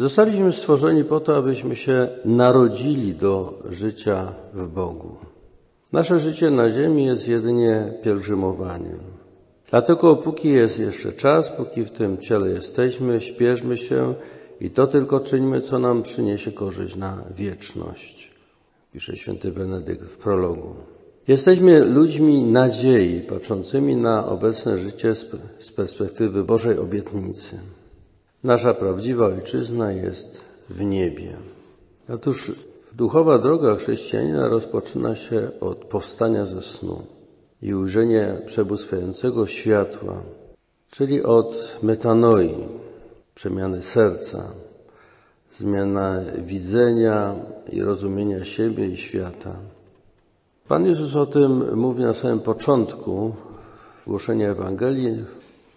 Zostaliśmy stworzeni po to, abyśmy się narodzili do życia w Bogu. Nasze życie na ziemi jest jedynie pielgrzymowaniem. Dlatego póki jest jeszcze czas, póki w tym ciele jesteśmy, śpieszmy się i to tylko czyńmy, co nam przyniesie korzyść na wieczność, pisze święty Benedykt w prologu. Jesteśmy ludźmi nadziei, patrzącymi na obecne życie z perspektywy Bożej obietnicy. Nasza prawdziwa ojczyzna jest w niebie. Otóż duchowa droga chrześcijanina rozpoczyna się od powstania ze snu i ujrzenia przebłystkającego światła, czyli od metanoi, przemiany serca, zmiana widzenia i rozumienia siebie i świata. Pan Jezus o tym mówi na samym początku głoszenia Ewangelii.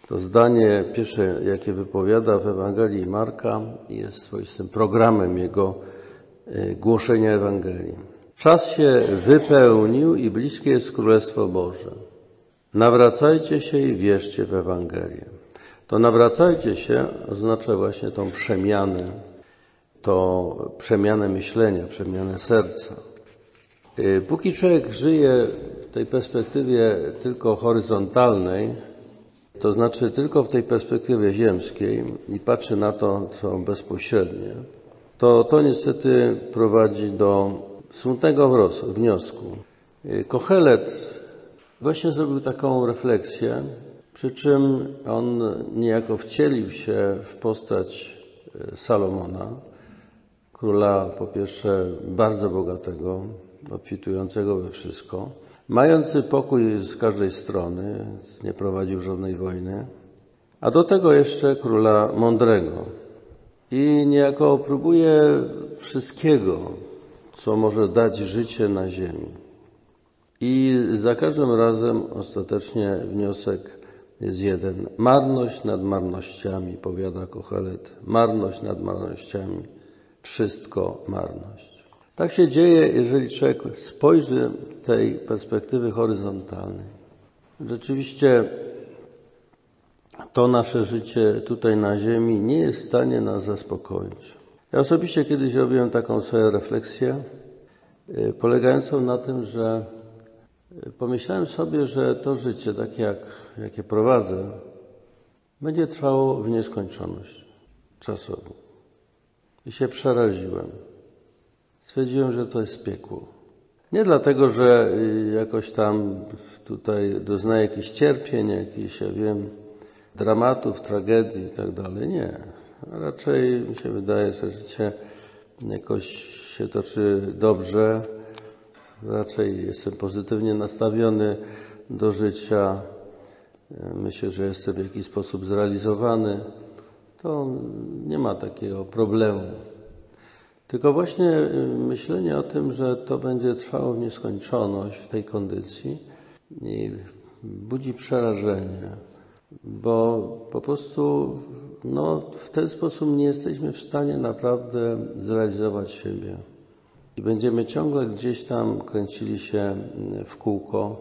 To zdanie pierwsze, jakie wypowiada w Ewangelii Marka, jest swoistym programem jego e, głoszenia Ewangelii. Czas się wypełnił i bliskie jest Królestwo Boże. Nawracajcie się i wierzcie w Ewangelię. To nawracajcie się oznacza właśnie tą przemianę, to przemianę myślenia, przemianę serca. Y, póki człowiek żyje w tej perspektywie tylko horyzontalnej, to znaczy tylko w tej perspektywie ziemskiej i patrzy na to, co bezpośrednie, to to niestety prowadzi do smutnego wniosku. Y, Kochelet właśnie zrobił taką refleksję, przy czym on niejako wcielił się w postać y, Salomona, króla po pierwsze bardzo bogatego, obfitującego we wszystko, mający pokój z każdej strony, nie prowadził żadnej wojny, a do tego jeszcze króla mądrego. I niejako próbuje wszystkiego, co może dać życie na ziemi. I za każdym razem ostatecznie wniosek jest jeden. Marność nad marnościami, powiada Kochelet. Marność nad marnościami. Wszystko marność. Tak się dzieje, jeżeli człowiek spojrzy tej perspektywy horyzontalnej. Rzeczywiście to nasze życie tutaj na Ziemi nie jest w stanie nas zaspokoić. Ja osobiście kiedyś robiłem taką swoją refleksję, y, polegającą na tym, że y, pomyślałem sobie, że to życie, takie jak, jakie prowadzę, będzie trwało w nieskończoność czasową. I się przeraziłem stwierdziłem, że to jest piekło. Nie dlatego, że y, jakoś tam tutaj doznaję jakichś cierpień, jakichś, ja wiem, dramatów, tragedii i tak dalej. Nie. Raczej mi się wydaje, że życie jakoś się toczy dobrze. Raczej jestem pozytywnie nastawiony do życia. Myślę, że jestem w jakiś sposób zrealizowany. To nie ma takiego problemu. Tylko właśnie y, myślenie o tym, że to będzie trwało w nieskończoność w tej kondycji budzi przerażenie, bo po prostu no, w ten sposób nie jesteśmy w stanie naprawdę zrealizować siebie. I będziemy ciągle gdzieś tam kręcili się y, w kółko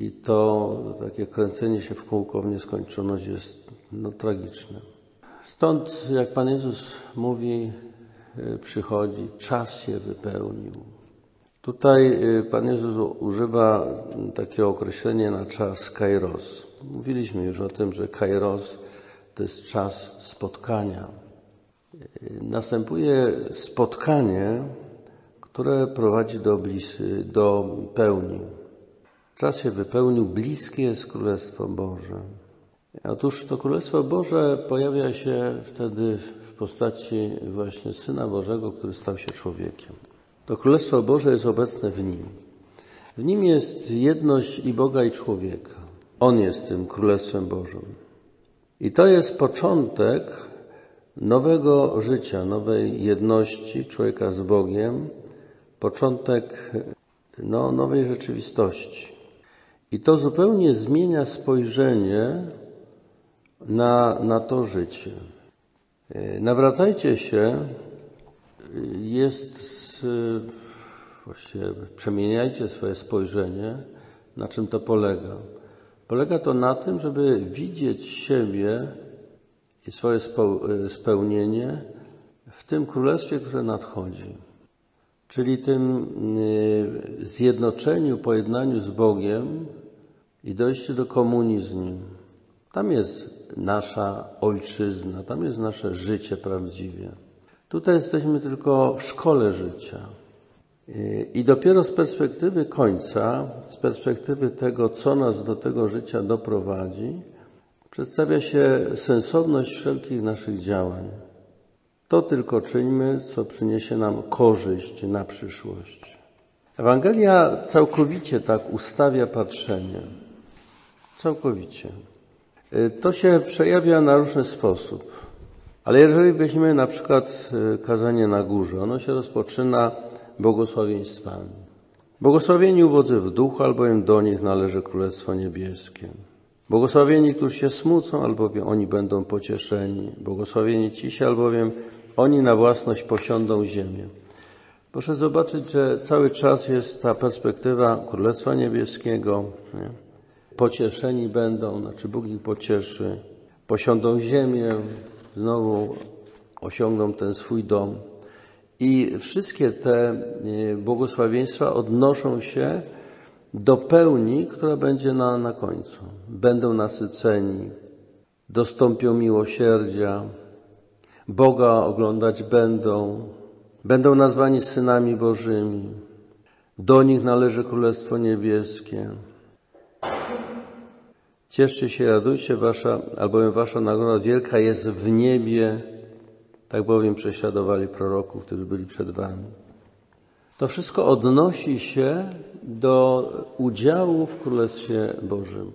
i to takie kręcenie się w kółko w nieskończoność jest no, tragiczne. Stąd, jak Pan Jezus mówi, Y, przychodzi, czas się wypełnił. Tutaj y, Pan Jezus używa takiego określenia na czas kairos. Mówiliśmy już o tym, że kairos to jest czas spotkania. Y, następuje spotkanie, które prowadzi do, blis, do pełni. Czas się wypełnił, bliskie jest Królestwo Boże. Otóż to Królestwo Boże pojawia się wtedy postaci właśnie Syna Bożego, który stał się człowiekiem. To Królestwo Boże jest obecne w Nim. W Nim jest jedność i Boga i człowieka. On jest tym Królestwem Bożym. I to jest początek nowego życia, nowej jedności człowieka z Bogiem, początek no, nowej rzeczywistości. I to zupełnie zmienia spojrzenie na, na to życie. Nawracajcie się jest właściwie przemieniajcie swoje spojrzenie. Na czym to polega? Polega to na tym, żeby widzieć siebie i swoje spełnienie w tym królestwie, które nadchodzi, czyli tym y, zjednoczeniu, pojednaniu z Bogiem i dojściu do komunii z Nim. Tam jest nasza ojczyzna, tam jest nasze życie prawdziwie. Tutaj jesteśmy tylko w szkole życia. I dopiero z perspektywy końca, z perspektywy tego, co nas do tego życia doprowadzi, przedstawia się sensowność wszelkich naszych działań. To tylko czyńmy, co przyniesie nam korzyść na przyszłość. Ewangelia całkowicie tak ustawia patrzenie. Całkowicie. To się przejawia na różny sposób. Ale jeżeli weźmiemy na przykład e, kazanie na górze, ono się rozpoczyna błogosławieństwami. Błogosławieni ubodzy w duchu, albowiem do nich należy Królestwo Niebieskie. Błogosławieni, którzy się smucą, albowiem oni będą pocieszeni. Błogosławieni cisi, albowiem oni na własność posiądą ziemię. Proszę zobaczyć, że cały czas jest ta perspektywa Królestwa Niebieskiego. Nie? Pocieszeni będą, znaczy Bóg ich pocieszy. Posiądą ziemię, znowu osiągną ten swój dom. I wszystkie te e, błogosławieństwa odnoszą się do pełni, która będzie na, na końcu. Będą nasyceni, dostąpią miłosierdzia, Boga oglądać będą, będą nazwani synami Bożymi. Do nich należy Królestwo Niebieskie. Cieszcie się, radujcie, wasza, albowiem wasza nagroda wielka jest w niebie, tak bowiem prześladowali proroków, którzy byli przed wami. To wszystko odnosi się do udziału w Królestwie Bożym.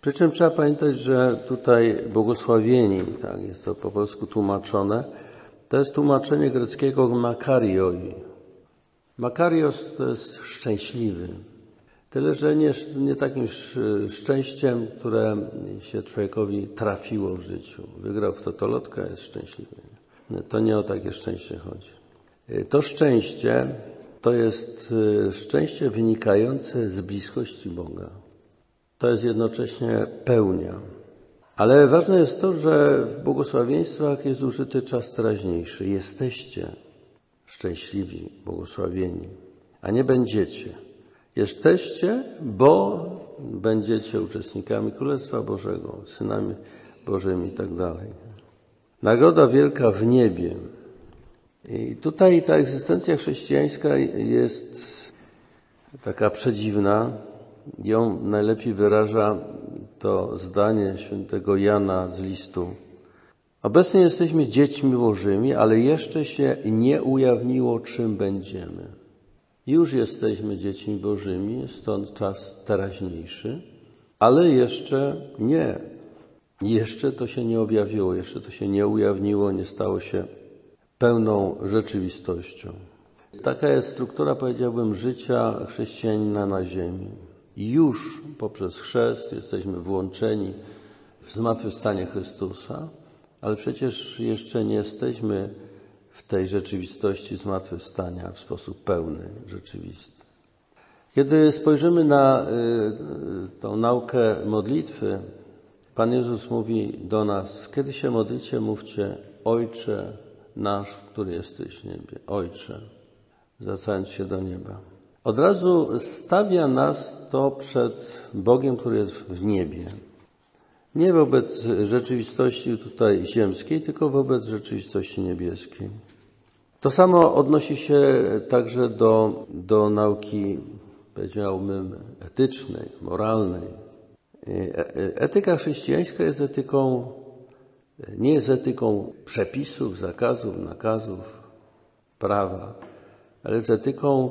Przy czym trzeba pamiętać, że tutaj błogosławieni, tak jest to po polsku tłumaczone, to jest tłumaczenie greckiego makarioi. Makarios to jest szczęśliwy. Tyle, że nie, nie takim szczęściem, które się człowiekowi trafiło w życiu. Wygrał w totolotkę, jest szczęśliwy. To nie o takie szczęście chodzi. To szczęście to jest y, szczęście wynikające z bliskości Boga. To jest jednocześnie pełnia. Ale ważne jest to, że w błogosławieństwach jest użyty czas teraźniejszy. Jesteście szczęśliwi, błogosławieni, a nie będziecie. Jesteście, bo będziecie uczestnikami Królestwa Bożego, synami Bożymi i tak dalej. Nagroda wielka w niebie. I tutaj ta egzystencja chrześcijańska jest taka przedziwna. Ją najlepiej wyraża to zdanie świętego Jana z listu. Obecnie jesteśmy dziećmi Bożymi, ale jeszcze się nie ujawniło, czym będziemy. Już jesteśmy dziećmi Bożymi, stąd czas teraźniejszy, ale jeszcze nie. Jeszcze to się nie objawiło, jeszcze to się nie ujawniło, nie stało się pełną rzeczywistością. Taka jest struktura, powiedziałbym, życia chrześcijanina na ziemi. Już poprzez chrzest jesteśmy włączeni w zmartwychwstanie Chrystusa, ale przecież jeszcze nie jesteśmy w tej rzeczywistości zmartwychwstania w sposób pełny, rzeczywisty. Kiedy spojrzymy na y, tą naukę modlitwy, Pan Jezus mówi do nas, kiedy się modlicie, mówcie Ojcze nasz, który jesteś w niebie, Ojcze, zwracając się do nieba. Od razu stawia nas to przed Bogiem, który jest w niebie. Nie wobec rzeczywistości tutaj ziemskiej, tylko wobec rzeczywistości niebieskiej. To samo odnosi się także do, do nauki, powiedziałbym, etycznej, moralnej. Etyka chrześcijańska jest etyką, nie jest etyką przepisów, zakazów, nakazów, prawa, ale jest etyką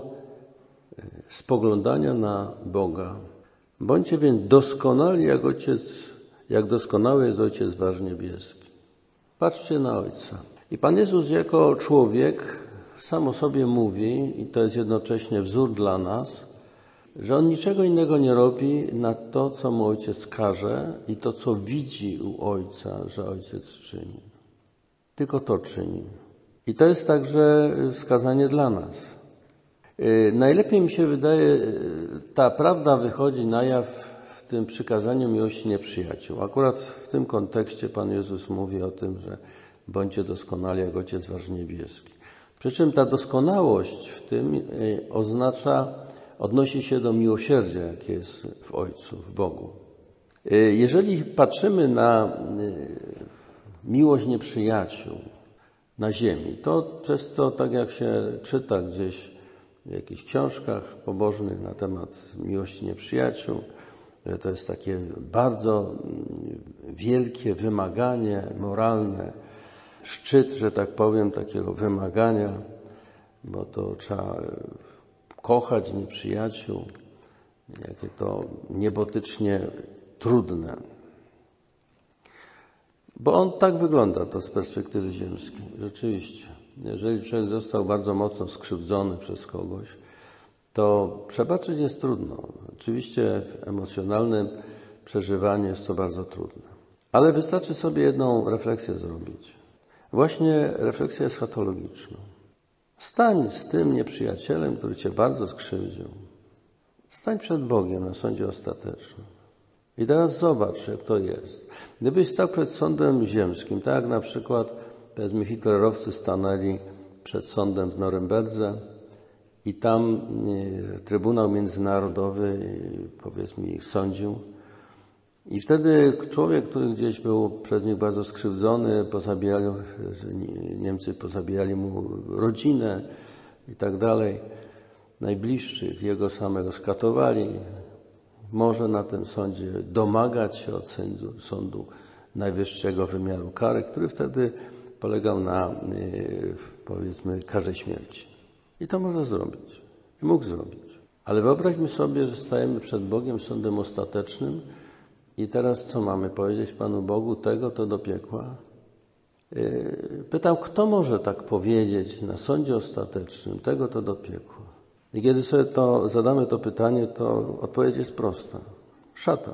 spoglądania na Boga. Bądźcie więc doskonali jak Ojciec, jak doskonały jest Ojciec Wasz Niebieski. Patrzcie na Ojca. I Pan Jezus jako człowiek sam o sobie mówi, i to jest jednocześnie wzór dla nas, że On niczego innego nie robi na to, co Mu Ojciec każe i to, co widzi u Ojca, że Ojciec czyni. Tylko to czyni. I to jest także wskazanie dla nas. Y, najlepiej mi się wydaje, y, ta prawda wychodzi na jaw tym przykazaniu miłości nieprzyjaciół. Akurat w tym kontekście Pan Jezus mówi o tym, że bądźcie doskonali jak Ojciec Wasz Niebieski. Przy czym ta doskonałość w tym y, oznacza, odnosi się do miłosierdzia, jakie jest w Ojcu, w Bogu. Y, jeżeli patrzymy na miłość nieprzyjaciół na ziemi, to przez to, tak jak się czyta gdzieś w jakichś książkach pobożnych na temat miłości nieprzyjaciół, to jest takie bardzo mm, wielkie wymaganie moralne, szczyt, że tak powiem, takiego wymagania, bo to trzeba e, kochać nieprzyjaciół, jakie to niebotycznie trudne. Bo on tak wygląda to z perspektywy ziemskiej. Rzeczywiście. Jeżeli człowiek został bardzo mocno skrzywdzony przez kogoś, to przebaczyć jest trudno. Oczywiście w emocjonalnym przeżywaniu jest to bardzo trudne. Ale wystarczy sobie jedną refleksję zrobić. Właśnie refleksję eschatologiczną. Stań z tym nieprzyjacielem, który cię bardzo skrzywdził. Stań przed Bogiem na sądzie ostatecznym. I teraz zobacz, jak to jest. Gdybyś stał przed sądem ziemskim, tak jak na przykład, powiedzmy, hitlerowcy stanęli przed sądem w Norymberdze i tam e, Trybunał Międzynarodowy, powiedzmy, ich sądził. I wtedy człowiek, który gdzieś był przez nich bardzo skrzywdzony, pozabijali, Niemcy pozabijali mu rodzinę i tak dalej, najbliższych, jego samego skatowali, może na tym sądzie domagać się od sądu najwyższego wymiaru kary, który wtedy polegał na, y, powiedzmy, karze śmierci. I to może zrobić. I mógł zrobić. Ale wyobraźmy sobie, że stajemy przed Bogiem sądem ostatecznym i teraz co mamy powiedzieć Panu Bogu? Tego to do piekła? Y, pytam, kto może tak powiedzieć na sądzie ostatecznym? Tego to do piekła. I kiedy sobie to zadamy to pytanie, to odpowiedź jest prosta. Szatan.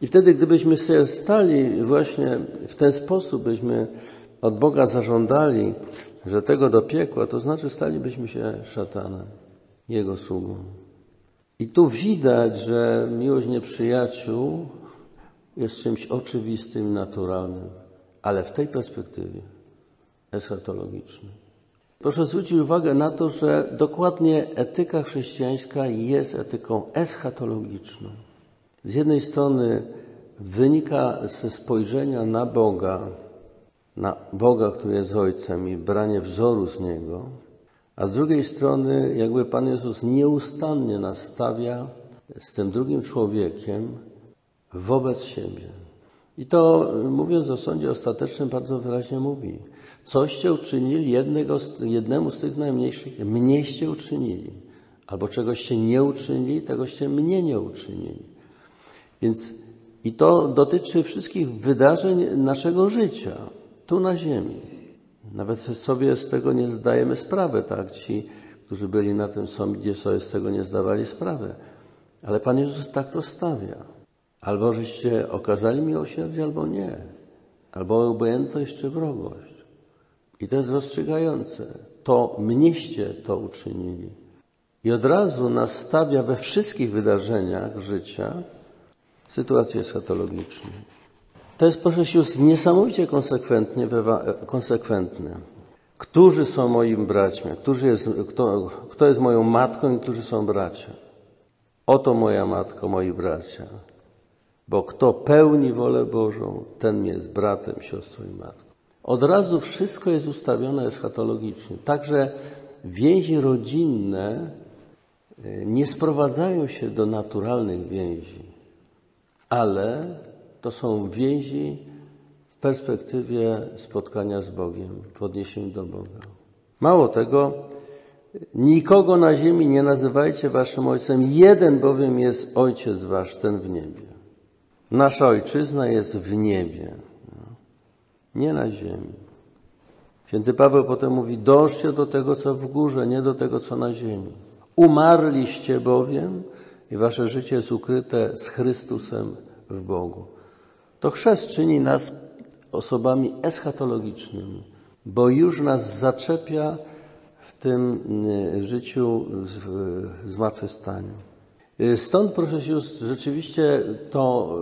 I wtedy, gdybyśmy sobie stali właśnie w ten sposób, byśmy od Boga zażądali, że tego do piekła, to znaczy stalibyśmy się szatanem, jego sługą. I tu widać, że miłość nieprzyjaciół jest czymś oczywistym naturalnym, ale w tej perspektywie eschatologicznej. Proszę zwrócić uwagę na to, że dokładnie etyka chrześcijańska jest etyką eschatologiczną. Z jednej strony wynika ze spojrzenia na Boga, na Boga, który jest Ojcem i branie wzoru z Niego, a z drugiej strony jakby Pan Jezus nieustannie nastawia z tym drugim człowiekiem wobec siebie. I to mówiąc o sądzie ostatecznym bardzo wyraźnie mówi. Coście uczynili jednego, jednemu z tych najmniejszych, mnieście uczynili. Albo czegoście nie uczynili, tegoście mnie nie uczynili. Więc i to dotyczy wszystkich wydarzeń naszego życia, tu na ziemi. Nawet sobie z tego nie zdajemy sprawy, tak? Ci, którzy byli na tym sądzie, sobie z tego nie zdawali sprawy. Ale Pan Jezus tak to stawia. Albo żeście okazali miłosierdzie, albo nie. Albo obojętność czy wrogość. I to jest rozstrzygające. To mnieście to uczynili. I od razu nastawia we wszystkich wydarzeniach życia sytuację eschatologiczną. To jest, proszę sióstr, niesamowicie konsekwentnie, konsekwentne. Którzy są moim braćmi? Którzy jest, kto, kto jest moją matką i którzy są bracia? Oto moja matka, moi bracia. Bo kto pełni wolę Bożą, ten jest bratem, siostrą i matką. Od razu wszystko jest ustawione eschatologicznie. Także więzi rodzinne e, nie sprowadzają się do naturalnych więzi, ale to są więzi w perspektywie spotkania z Bogiem, w odniesieniu do Boga. Mało tego, nikogo na ziemi nie nazywajcie waszym ojcem, jeden bowiem jest ojciec wasz, ten w niebie. Nasza ojczyzna jest w niebie nie na ziemi. Święty Paweł potem mówi, dążcie do tego, co w górze, nie do tego, co na ziemi. Umarliście bowiem i wasze życie jest ukryte z Chrystusem w Bogu. To chrzest czyni nas osobami eschatologicznymi, bo już nas zaczepia w tym y, życiu w zmartwychwstaniu. Stąd, proszę sióstr, rzeczywiście to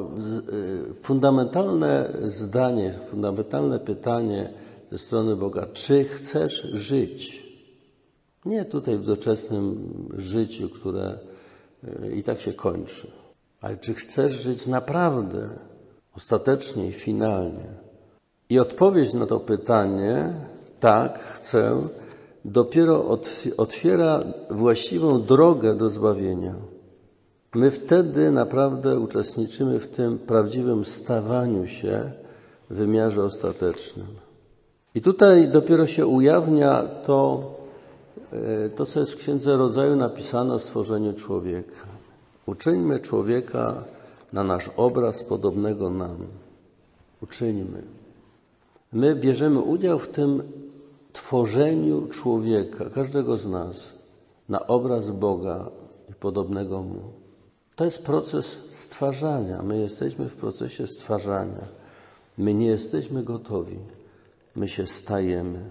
fundamentalne zdanie, fundamentalne pytanie ze strony Boga, czy chcesz żyć? Nie tutaj w doczesnym życiu, które i tak się kończy, ale czy chcesz żyć naprawdę, ostatecznie i finalnie? I odpowiedź na to pytanie, tak, chcę, dopiero otwiera właściwą drogę do zbawienia. My wtedy naprawdę uczestniczymy w tym prawdziwym stawaniu się w wymiarze ostatecznym. I tutaj dopiero się ujawnia to, e, to co jest w Księdze Rodzaju napisane o stworzeniu człowieka. Uczyńmy człowieka na nasz obraz podobnego nam. Uczyńmy. My bierzemy udział w tym tworzeniu człowieka, każdego z nas, na obraz Boga i podobnego Mu. To jest proces stwarzania. My jesteśmy w procesie stwarzania. My nie jesteśmy gotowi. My się stajemy.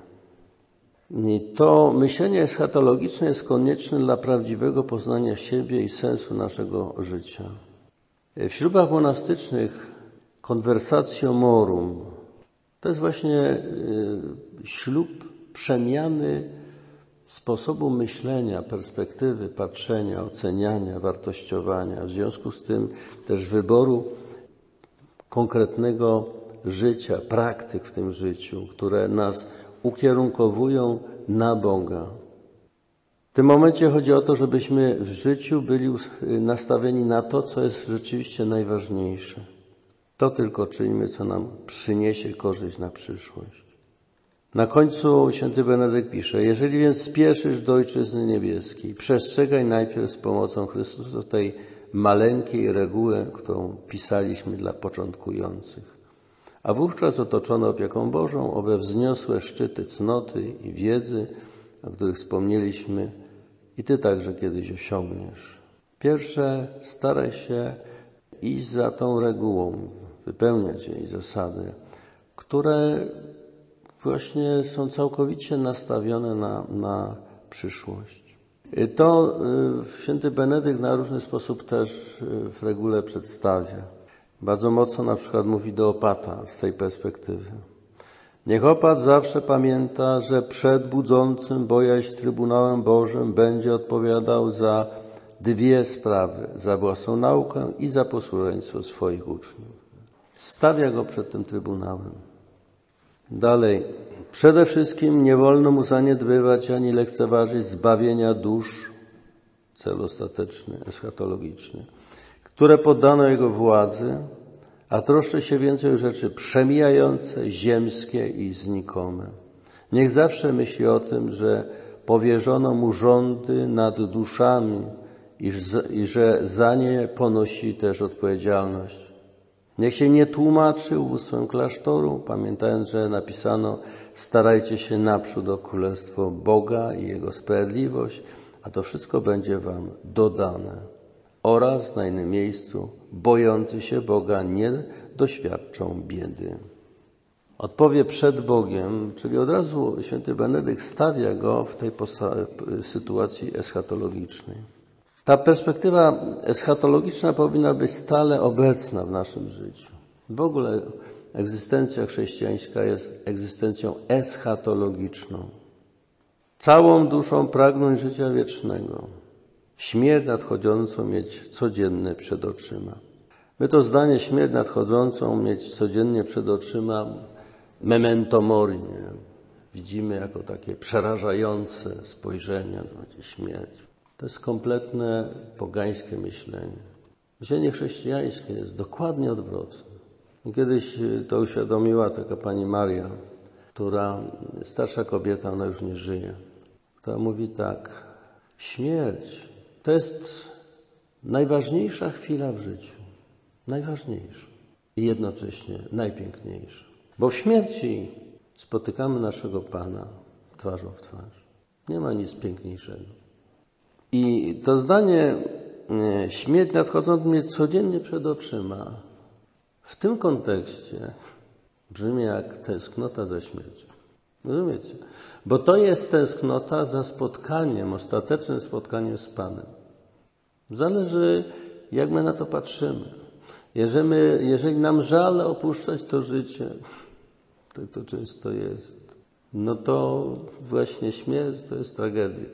I to myślenie eschatologiczne jest konieczne dla prawdziwego poznania siebie i sensu naszego życia. W ślubach monastycznych conversatio morum to jest właśnie y, ślub przemiany sposobu myślenia, perspektywy patrzenia, oceniania, wartościowania, w związku z tym też wyboru konkretnego życia, praktyk w tym życiu, które nas ukierunkowują na Boga. Tym momencie chodzi o to, żebyśmy w życiu byli nastawieni na to, co jest rzeczywiście najważniejsze. To tylko czyńmy, co nam przyniesie korzyść na przyszłość. Na końcu święty Benedykt pisze, jeżeli więc spieszysz do Ojczyzny Niebieskiej, przestrzegaj najpierw z pomocą Chrystusa tej maleńkiej reguły, którą pisaliśmy dla początkujących. A wówczas otoczone opieką Bożą, owe wzniosłe szczyty cnoty i wiedzy, o których wspomnieliśmy, i Ty także kiedyś osiągniesz. Pierwsze, staraj się iść za tą regułą, wypełniać jej zasady, które właśnie są całkowicie nastawione na, na przyszłość. To y, święty Benedykt na różny sposób też y, w regule przedstawia. Bardzo mocno na przykład mówi do opata z tej perspektywy. Niech opat zawsze pamięta, że przed budzącym bojaźń Trybunałem Bożym będzie odpowiadał za dwie sprawy, za własną naukę i za posłuszeństwo swoich uczniów. Stawia go przed tym Trybunałem. Dalej. Przede wszystkim nie wolno mu zaniedbywać ani lekceważyć zbawienia dusz, cel ostateczny, eschatologiczny, które poddano jego władzy, a troszczy się więcej o rzeczy przemijające, ziemskie i znikome. Niech zawsze myśli o tym, że powierzono mu rządy nad duszami i że za nie ponosi też odpowiedzialność. Niech się nie tłumaczy ubóstwem klasztoru, pamiętając, że napisano starajcie się naprzód o Królestwo Boga i Jego sprawiedliwość, a to wszystko będzie wam dodane. Oraz na innym miejscu bojący się Boga nie doświadczą biedy. Odpowie przed Bogiem, czyli od razu święty Benedykt stawia go w tej sytuacji eschatologicznej. Ta perspektywa eschatologiczna powinna być stale obecna w naszym życiu. W ogóle egzystencja chrześcijańska jest egzystencją eschatologiczną. Całą duszą pragnąć życia wiecznego, śmierć nadchodzącą mieć codziennie przed oczyma. My to zdanie śmierć nadchodzącą mieć codziennie przed oczyma memento mori. Nie? Widzimy jako takie przerażające spojrzenie na śmierć. To jest kompletne pogańskie myślenie. Myślenie chrześcijańskie jest dokładnie odwrotne. Kiedyś to uświadomiła taka pani Maria, która, starsza kobieta, ona już nie żyje, która mówi tak, śmierć to jest najważniejsza chwila w życiu. Najważniejsza. I jednocześnie najpiękniejsza. Bo w śmierci spotykamy naszego Pana twarzą w twarz. Nie ma nic piękniejszego. I to zdanie e, śmierć nadchodząc mnie codziennie przed oczyma w tym kontekście brzmi jak tęsknota za śmiercią. Rozumiecie? Bo to jest tęsknota za spotkaniem, ostatecznym spotkaniem z Panem. Zależy, jak my na to patrzymy. Jeżeli, jeżeli nam żal opuszczać to życie, to, to często jest, no to właśnie śmierć to jest tragedia.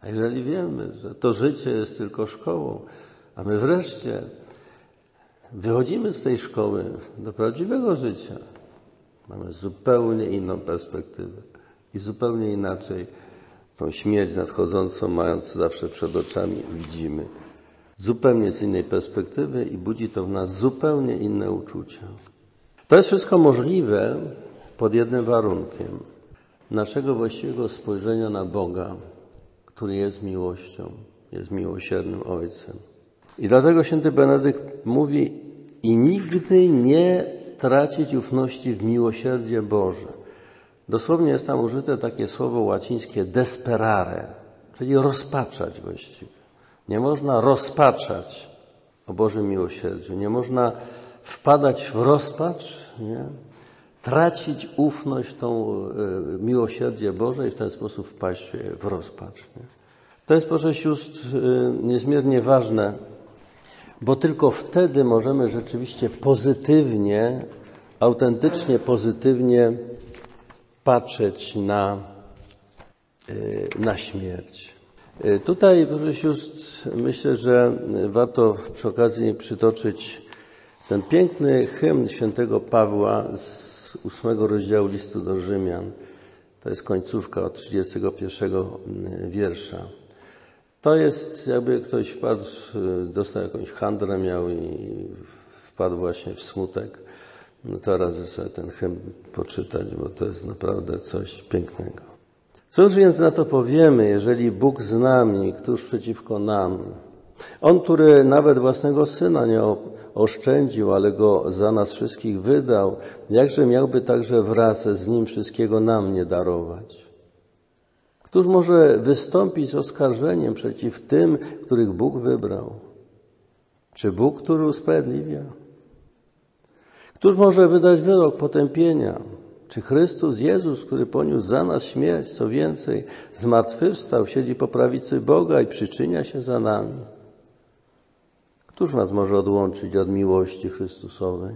A jeżeli wiemy, że to życie jest tylko szkołą, a my wreszcie wychodzimy z tej szkoły do prawdziwego życia, mamy zupełnie inną perspektywę i zupełnie inaczej tą śmierć nadchodzącą, mając zawsze przed oczami, widzimy zupełnie z innej perspektywy i budzi to w nas zupełnie inne uczucia. To jest wszystko możliwe pod jednym warunkiem. Naszego właściwego spojrzenia na Boga, który jest miłością, jest miłosiernym Ojcem. I dlatego święty Benedykt mówi i nigdy nie tracić ufności w miłosierdzie Boże. Dosłownie jest tam użyte takie słowo łacińskie desperare, czyli rozpaczać właściwie. Nie można rozpaczać o Bożym miłosierdziu. Nie można wpadać w rozpacz, nie? tracić ufność w tą y, miłosierdzie Boże i w ten sposób wpaść w rozpacz. Nie? To jest, proszę sióstr, y, niezmiernie ważne, bo tylko wtedy możemy rzeczywiście pozytywnie, autentycznie pozytywnie patrzeć na, y, na śmierć. Y, tutaj, proszę sióstr, myślę, że warto przy okazji przytoczyć ten piękny hymn świętego Pawła z ósmego rozdziału listu do Rzymian. To jest końcówka od 31 y, wiersza. To jest, jakby ktoś wpadł, dostał jakąś handrę miał i wpadł właśnie w smutek. No to razy sobie ten hymn poczytać, bo to jest naprawdę coś pięknego. Cóż więc na to powiemy, jeżeli Bóg z nami, któż przeciwko nam? On, który nawet własnego syna nie oszczędził, ale go za nas wszystkich wydał, jakże miałby także wraz z nim wszystkiego nam nie darować? Któż może wystąpić z oskarżeniem przeciw tym, których Bóg wybrał? Czy Bóg, który usprawiedliwia? Któż może wydać wyrok potępienia? Czy Chrystus Jezus, który poniósł za nas śmierć, co więcej, zmartwychwstał, siedzi po prawicy Boga i przyczynia się za nami? Któż nas może odłączyć od miłości Chrystusowej?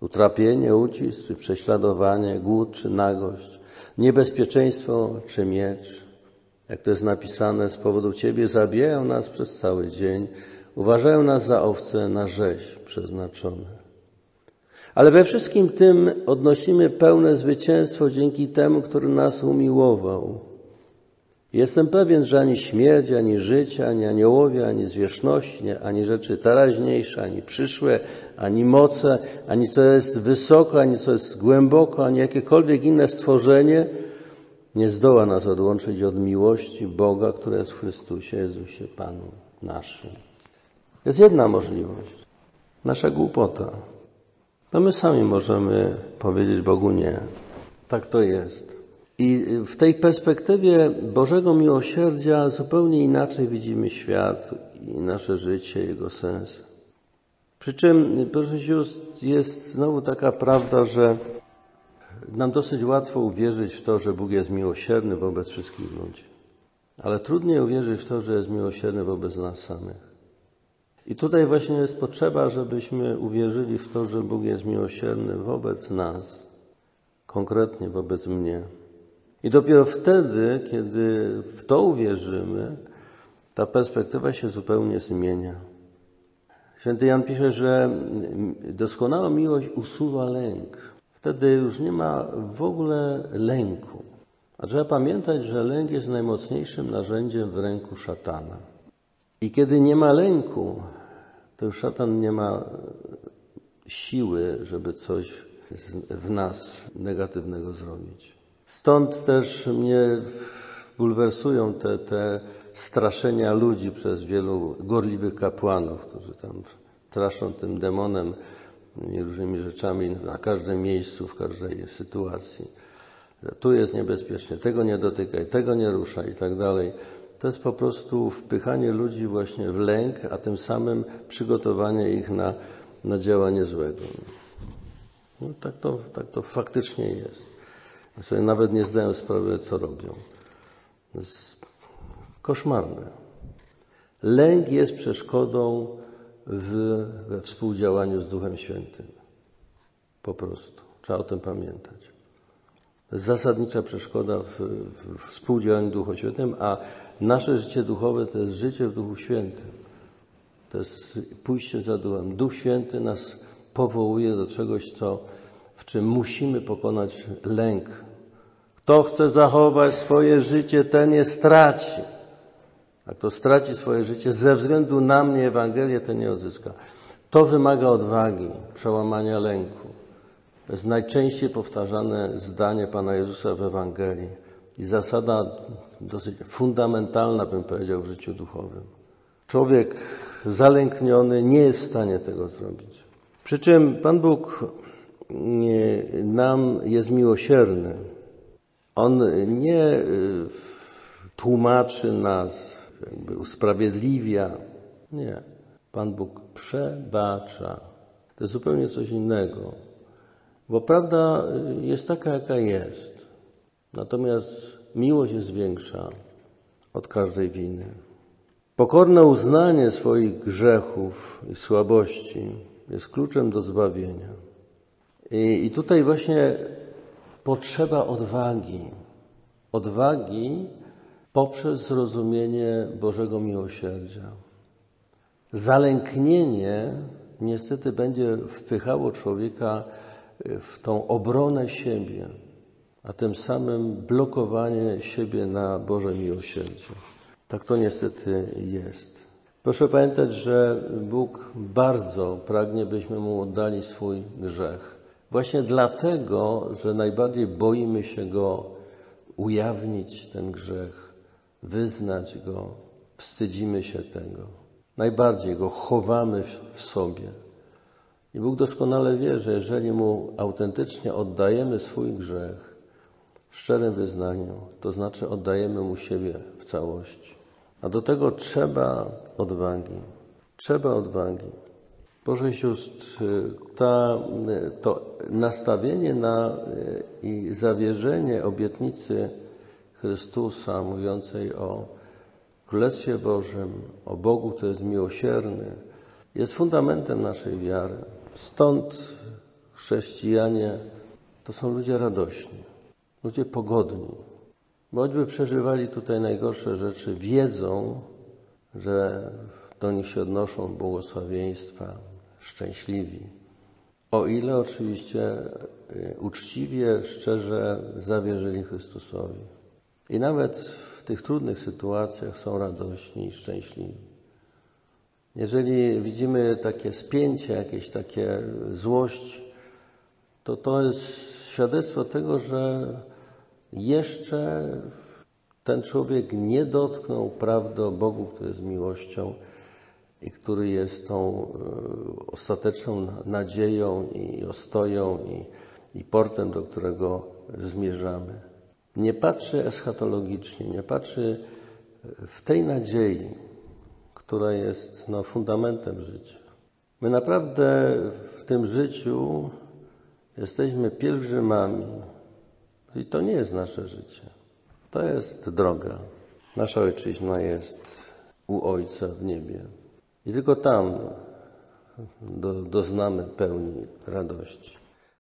Utrapienie, ucisk, czy prześladowanie, głód, czy nagość, niebezpieczeństwo, czy miecz? Jak to jest napisane, z powodu Ciebie zabijają nas przez cały dzień, uważają nas za owce na rzeź przeznaczone. Ale we wszystkim tym odnosimy pełne zwycięstwo dzięki temu, który nas umiłował. Jestem pewien, że ani śmierć, ani życie, ani aniołowie, ani zwierzchności, ani rzeczy teraźniejsze, ani przyszłe, ani moce, ani co jest wysoko, ani co jest głęboko, ani jakiekolwiek inne stworzenie nie zdoła nas odłączyć od miłości Boga, która jest w Chrystusie Jezusie Panu naszym. Jest jedna możliwość. Nasza głupota. To my sami możemy powiedzieć Bogu nie. Tak to jest. I w tej perspektywie Bożego miłosierdzia zupełnie inaczej widzimy świat i nasze życie, jego sens. Przy czym, proszę sióstr, jest znowu taka prawda, że nam dosyć łatwo uwierzyć w to, że Bóg jest miłosierny wobec wszystkich ludzi. Ale trudniej uwierzyć w to, że jest miłosierny wobec nas samych. I tutaj właśnie jest potrzeba, żebyśmy uwierzyli w to, że Bóg jest miłosierny wobec nas, konkretnie wobec mnie. I dopiero wtedy, kiedy w to uwierzymy, ta perspektywa się zupełnie zmienia. Święty Jan pisze, że doskonała miłość usuwa lęk. Wtedy już nie ma w ogóle lęku. A trzeba pamiętać, że lęk jest najmocniejszym narzędziem w ręku szatana. I kiedy nie ma lęku, to już szatan nie ma siły, żeby coś w nas negatywnego zrobić. Stąd też mnie bulwersują te, te straszenia ludzi przez wielu gorliwych kapłanów, którzy tam straszą tym demonem różnymi rzeczami na każdym miejscu, w każdej sytuacji. Tu jest niebezpiecznie, tego nie dotykaj, tego nie ruszaj i tak dalej to jest po prostu wpychanie ludzi właśnie w lęk, a tym samym przygotowanie ich na, na działanie złego. No, tak, to, tak to faktycznie jest. Sobie nawet nie zdają sprawy, co robią. To jest koszmarne. Lęk jest przeszkodą w, we współdziałaniu z Duchem Świętym. Po prostu. Trzeba o tym pamiętać. Zasadnicza przeszkoda w, w współdziałaniu Duchu Świętym, a nasze życie duchowe to jest życie w Duchu Świętym. To jest pójście za Duchem. Duch Święty nas powołuje do czegoś, co, w czym musimy pokonać lęk. Kto chce zachować swoje życie, ten je straci. A kto straci swoje życie ze względu na mnie, Ewangelię, ten nie odzyska. To wymaga odwagi, przełamania lęku. To jest najczęściej powtarzane zdanie Pana Jezusa w Ewangelii i zasada dosyć fundamentalna, bym powiedział, w życiu duchowym. Człowiek zalękniony nie jest w stanie tego zrobić. Przy czym Pan Bóg nam jest miłosierny. On nie tłumaczy nas, jakby usprawiedliwia. Nie. Pan Bóg przebacza. To jest zupełnie coś innego. Bo prawda jest taka, jaka jest. Natomiast miłość jest większa od każdej winy. Pokorne uznanie swoich grzechów i słabości jest kluczem do zbawienia. I, i tutaj właśnie potrzeba odwagi. Odwagi poprzez zrozumienie Bożego miłosierdzia. Zalęknienie niestety będzie wpychało człowieka w tą obronę siebie, a tym samym blokowanie siebie na Boże miłosierdzie. Tak to niestety jest. Proszę pamiętać, że Bóg bardzo pragnie, byśmy Mu oddali swój grzech. Właśnie dlatego, że najbardziej boimy się Go ujawnić, ten grzech, wyznać Go, wstydzimy się tego. Najbardziej Go chowamy w sobie. I Bóg doskonale wie, że jeżeli Mu autentycznie oddajemy swój grzech w szczerym wyznaniu, to znaczy oddajemy Mu siebie w całości. A do tego trzeba odwagi. Trzeba odwagi. Sióstr, ta, to nastawienie na i zawierzenie obietnicy Chrystusa mówiącej o Królestwie Bożym, o Bogu, który jest miłosierny, jest fundamentem naszej wiary. Stąd chrześcijanie to są ludzie radośni, ludzie pogodni. Choćby przeżywali tutaj najgorsze rzeczy, wiedzą, że do nich się odnoszą błogosławieństwa, szczęśliwi. O ile oczywiście y, uczciwie, szczerze zawierzyli Chrystusowi. I nawet w tych trudnych sytuacjach są radośni i szczęśliwi. Jeżeli widzimy takie spięcie, jakieś takie złość, to to jest świadectwo tego, że jeszcze ten człowiek nie dotknął prawdy o Bogu, który jest miłością i który jest tą e, ostateczną nadzieją i ostoją i, i portem, do którego zmierzamy. Nie patrzy eschatologicznie, nie patrzy w tej nadziei, która jest no, fundamentem życia. My naprawdę w tym życiu jesteśmy pielgrzymami i to nie jest nasze życie. To jest droga. Nasza ojczyzna jest u Ojca w niebie. I tylko tam do, doznamy pełni radości.